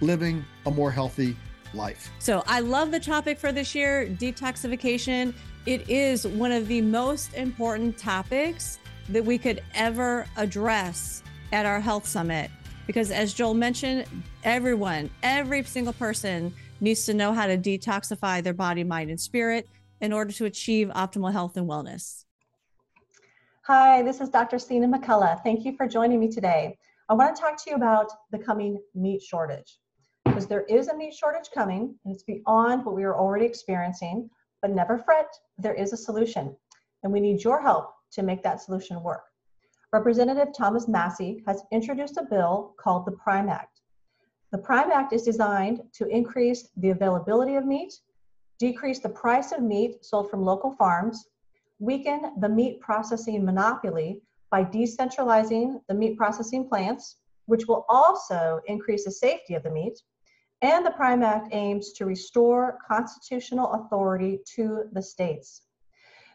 living a more healthy life. So I love the topic for this year detoxification. It is one of the most important topics that we could ever address at our health summit. Because as Joel mentioned, everyone, every single person needs to know how to detoxify their body, mind, and spirit in order to achieve optimal health and wellness. Hi, this is Dr. Sina McCullough. Thank you for joining me today. I want to talk to you about the coming meat shortage because there is a meat shortage coming and it's beyond what we are already experiencing. But never fret, there is a solution, and we need your help to make that solution work. Representative Thomas Massie has introduced a bill called the Prime Act. The Prime Act is designed to increase the availability of meat, decrease the price of meat sold from local farms, weaken the meat processing monopoly by decentralizing the meat processing plants, which will also increase the safety of the meat. And the Prime Act aims to restore constitutional authority to the states.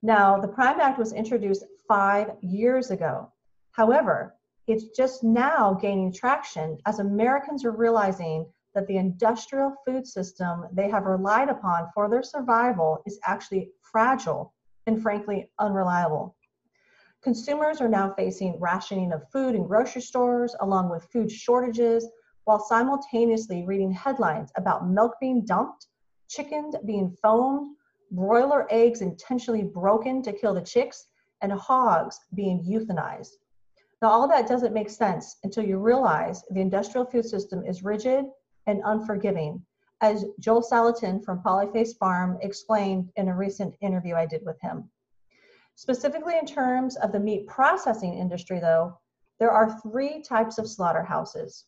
Now, the Prime Act was introduced five years ago. However, it's just now gaining traction as Americans are realizing that the industrial food system they have relied upon for their survival is actually fragile and frankly unreliable. Consumers are now facing rationing of food in grocery stores, along with food shortages, while simultaneously reading headlines about milk being dumped, chickens being foamed, broiler eggs intentionally broken to kill the chicks, and hogs being euthanized. Now, all that doesn't make sense until you realize the industrial food system is rigid and unforgiving, as Joel Salatin from Polyface Farm explained in a recent interview I did with him. Specifically in terms of the meat processing industry, though, there are three types of slaughterhouses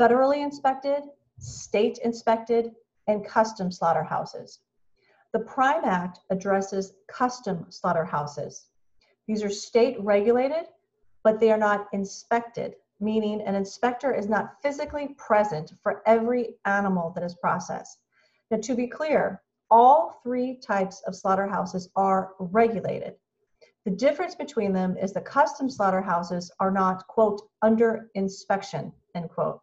federally inspected, state inspected, and custom slaughterhouses. The Prime Act addresses custom slaughterhouses. These are state regulated, but they are not inspected, meaning an inspector is not physically present for every animal that is processed. Now, to be clear, all three types of slaughterhouses are regulated. The difference between them is the custom slaughterhouses are not, quote, under inspection, end quote.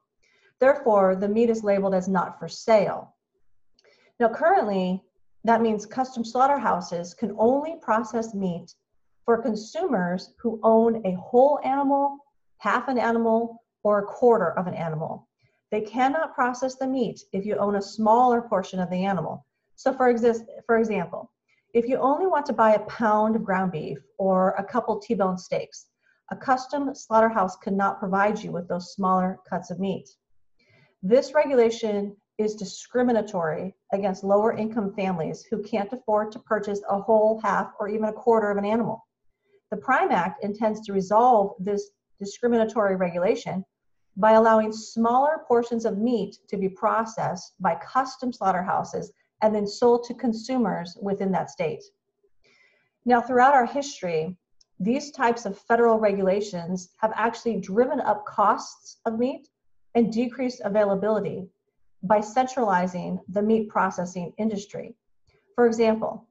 Therefore, the meat is labeled as not for sale. Now, currently, that means custom slaughterhouses can only process meat for consumers who own a whole animal, half an animal, or a quarter of an animal. They cannot process the meat if you own a smaller portion of the animal. So, for, exist, for example, if you only want to buy a pound of ground beef or a couple T-bone steaks, a custom slaughterhouse cannot provide you with those smaller cuts of meat. This regulation is discriminatory against lower income families who can't afford to purchase a whole, half, or even a quarter of an animal. The Prime Act intends to resolve this discriminatory regulation by allowing smaller portions of meat to be processed by custom slaughterhouses and then sold to consumers within that state. Now, throughout our history, these types of federal regulations have actually driven up costs of meat and decreased availability by centralizing the meat processing industry. For example,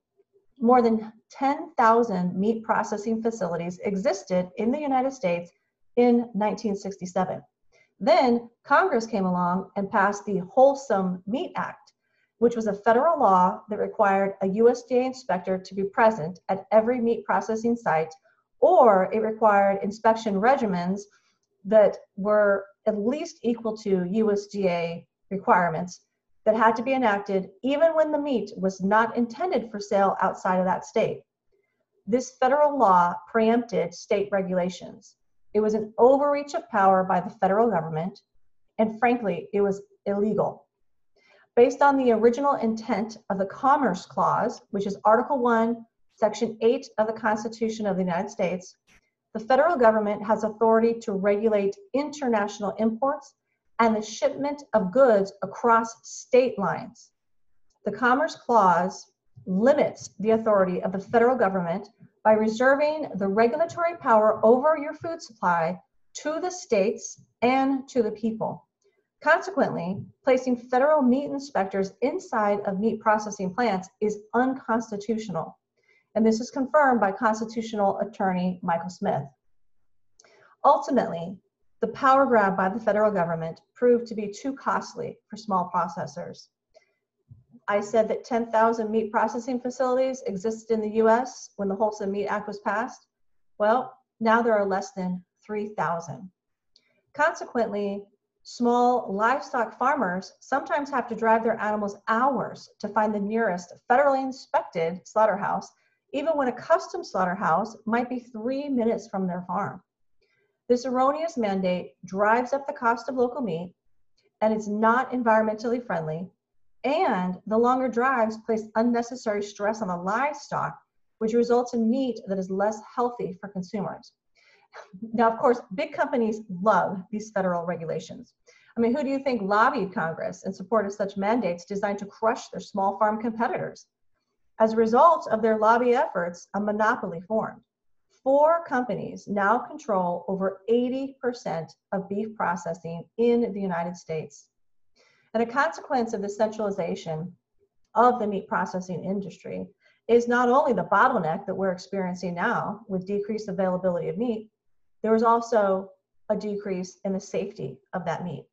more than 10,000 meat processing facilities existed in the United States in 1967. Then Congress came along and passed the Wholesome Meat Act, which was a federal law that required a USDA inspector to be present at every meat processing site, or it required inspection regimens that were at least equal to USDA requirements that had to be enacted even when the meat was not intended for sale outside of that state. This federal law preempted state regulations. It was an overreach of power by the federal government, and frankly, it was illegal. Based on the original intent of the Commerce Clause, which is Article 1, Section 8 of the Constitution of the United States, the federal government has authority to regulate international imports and the shipment of goods across state lines. The Commerce Clause limits the authority of the federal government by reserving the regulatory power over your food supply to the states and to the people. Consequently, placing federal meat inspectors inside of meat processing plants is unconstitutional. And this is confirmed by constitutional attorney Michael Smith. Ultimately, the power grab by the federal government proved to be too costly for small processors. I said that 10,000 meat processing facilities existed in the US when the Wholesome Meat Act was passed. Well, now there are less than 3,000. Consequently, small livestock farmers sometimes have to drive their animals hours to find the nearest federally inspected slaughterhouse, even when a custom slaughterhouse might be three minutes from their farm. This erroneous mandate drives up the cost of local meat and it's not environmentally friendly. And the longer drives place unnecessary stress on the livestock, which results in meat that is less healthy for consumers. Now, of course, big companies love these federal regulations. I mean, who do you think lobbied Congress in support of such mandates designed to crush their small farm competitors? As a result of their lobby efforts, a monopoly formed four companies now control over 80% of beef processing in the United States. And a consequence of the centralization of the meat processing industry is not only the bottleneck that we're experiencing now with decreased availability of meat, there is also a decrease in the safety of that meat.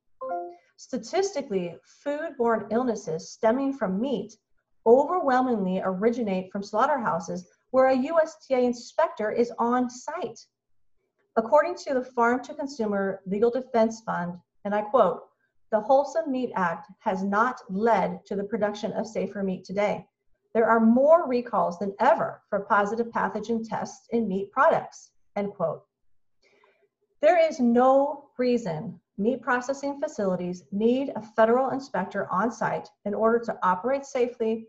Statistically, foodborne illnesses stemming from meat overwhelmingly originate from slaughterhouses where a USDA inspector is on site. According to the Farm to Consumer Legal Defense Fund, and I quote, the Wholesome Meat Act has not led to the production of safer meat today. There are more recalls than ever for positive pathogen tests in meat products, end quote. There is no reason meat processing facilities need a federal inspector on site in order to operate safely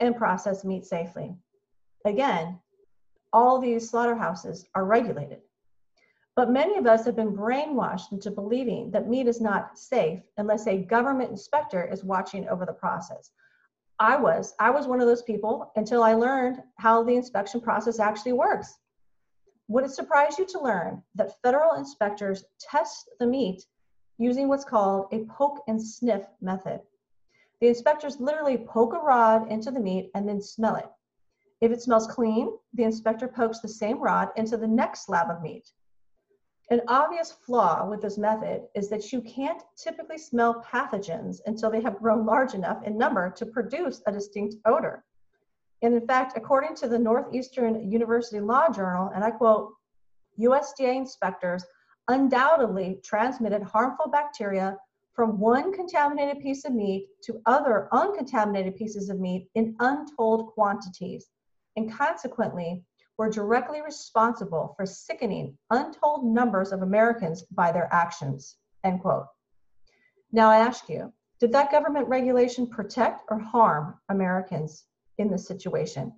and process meat safely. Again, all these slaughterhouses are regulated. But many of us have been brainwashed into believing that meat is not safe unless a government inspector is watching over the process. I was. I was one of those people until I learned how the inspection process actually works. Would it surprise you to learn that federal inspectors test the meat using what's called a poke and sniff method? The inspectors literally poke a rod into the meat and then smell it. If it smells clean, the inspector pokes the same rod into the next slab of meat. An obvious flaw with this method is that you can't typically smell pathogens until they have grown large enough in number to produce a distinct odor. And in fact, according to the Northeastern University Law Journal, and I quote, USDA inspectors undoubtedly transmitted harmful bacteria from one contaminated piece of meat to other uncontaminated pieces of meat in untold quantities and consequently were directly responsible for sickening untold numbers of Americans by their actions, end quote. Now I ask you, did that government regulation protect or harm Americans in this situation?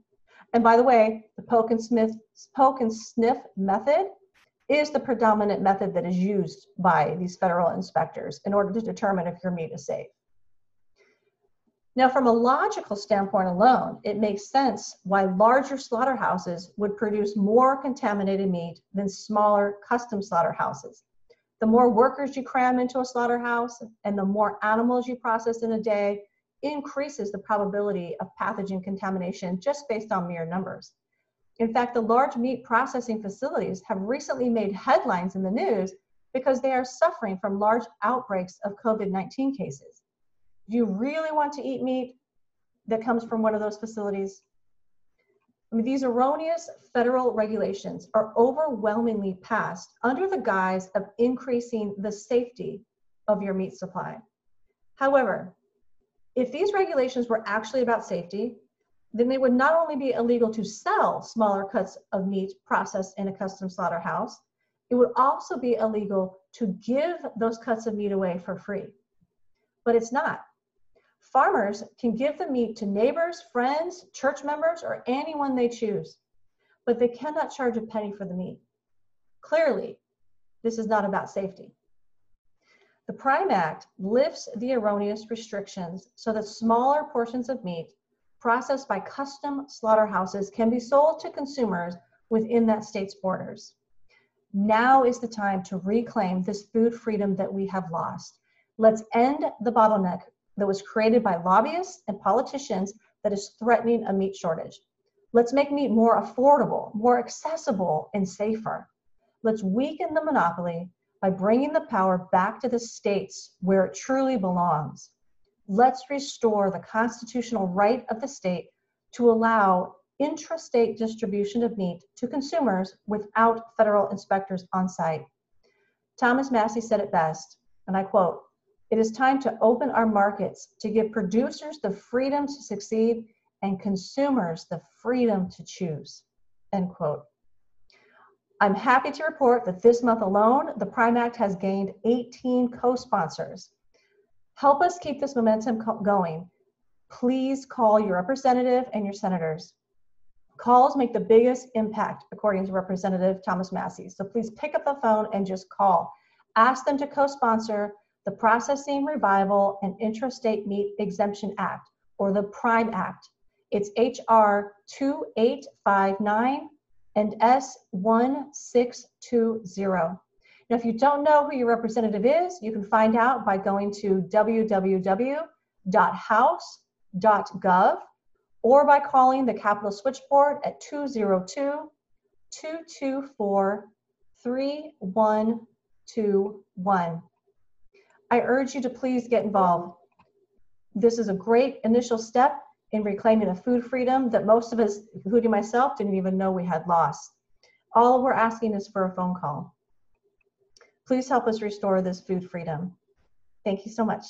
And by the way, the poke and, Smith, poke and sniff method is the predominant method that is used by these federal inspectors in order to determine if your meat is safe. Now, from a logical standpoint alone, it makes sense why larger slaughterhouses would produce more contaminated meat than smaller custom slaughterhouses. The more workers you cram into a slaughterhouse and the more animals you process in a day increases the probability of pathogen contamination just based on mere numbers. In fact, the large meat processing facilities have recently made headlines in the news because they are suffering from large outbreaks of COVID 19 cases. Do you really want to eat meat that comes from one of those facilities? I mean, these erroneous federal regulations are overwhelmingly passed under the guise of increasing the safety of your meat supply. However, if these regulations were actually about safety, then they would not only be illegal to sell smaller cuts of meat processed in a custom slaughterhouse, it would also be illegal to give those cuts of meat away for free. But it's not. Farmers can give the meat to neighbors, friends, church members, or anyone they choose, but they cannot charge a penny for the meat. Clearly, this is not about safety. The Prime Act lifts the erroneous restrictions so that smaller portions of meat processed by custom slaughterhouses can be sold to consumers within that state's borders. Now is the time to reclaim this food freedom that we have lost. Let's end the bottleneck that was created by lobbyists and politicians that is threatening a meat shortage. Let's make meat more affordable, more accessible, and safer. Let's weaken the monopoly by bringing the power back to the states where it truly belongs let's restore the constitutional right of the state to allow intrastate distribution of meat to consumers without federal inspectors on site. Thomas Massie said it best, and I quote, it is time to open our markets to give producers the freedom to succeed and consumers the freedom to choose, end quote. I'm happy to report that this month alone, the Prime Act has gained 18 co-sponsors Help us keep this momentum going. Please call your representative and your senators. Calls make the biggest impact, according to Representative Thomas Massie. So please pick up the phone and just call. Ask them to co sponsor the Processing Revival and Intrastate Meat Exemption Act, or the PRIME Act. It's HR 2859 and S1620. Now, if you don't know who your representative is, you can find out by going to www.house.gov or by calling the Capitol switchboard at 202 224 3121. I urge you to please get involved. This is a great initial step in reclaiming a food freedom that most of us, including myself, didn't even know we had lost. All we're asking is for a phone call. Please help us restore this food freedom. Thank you so much.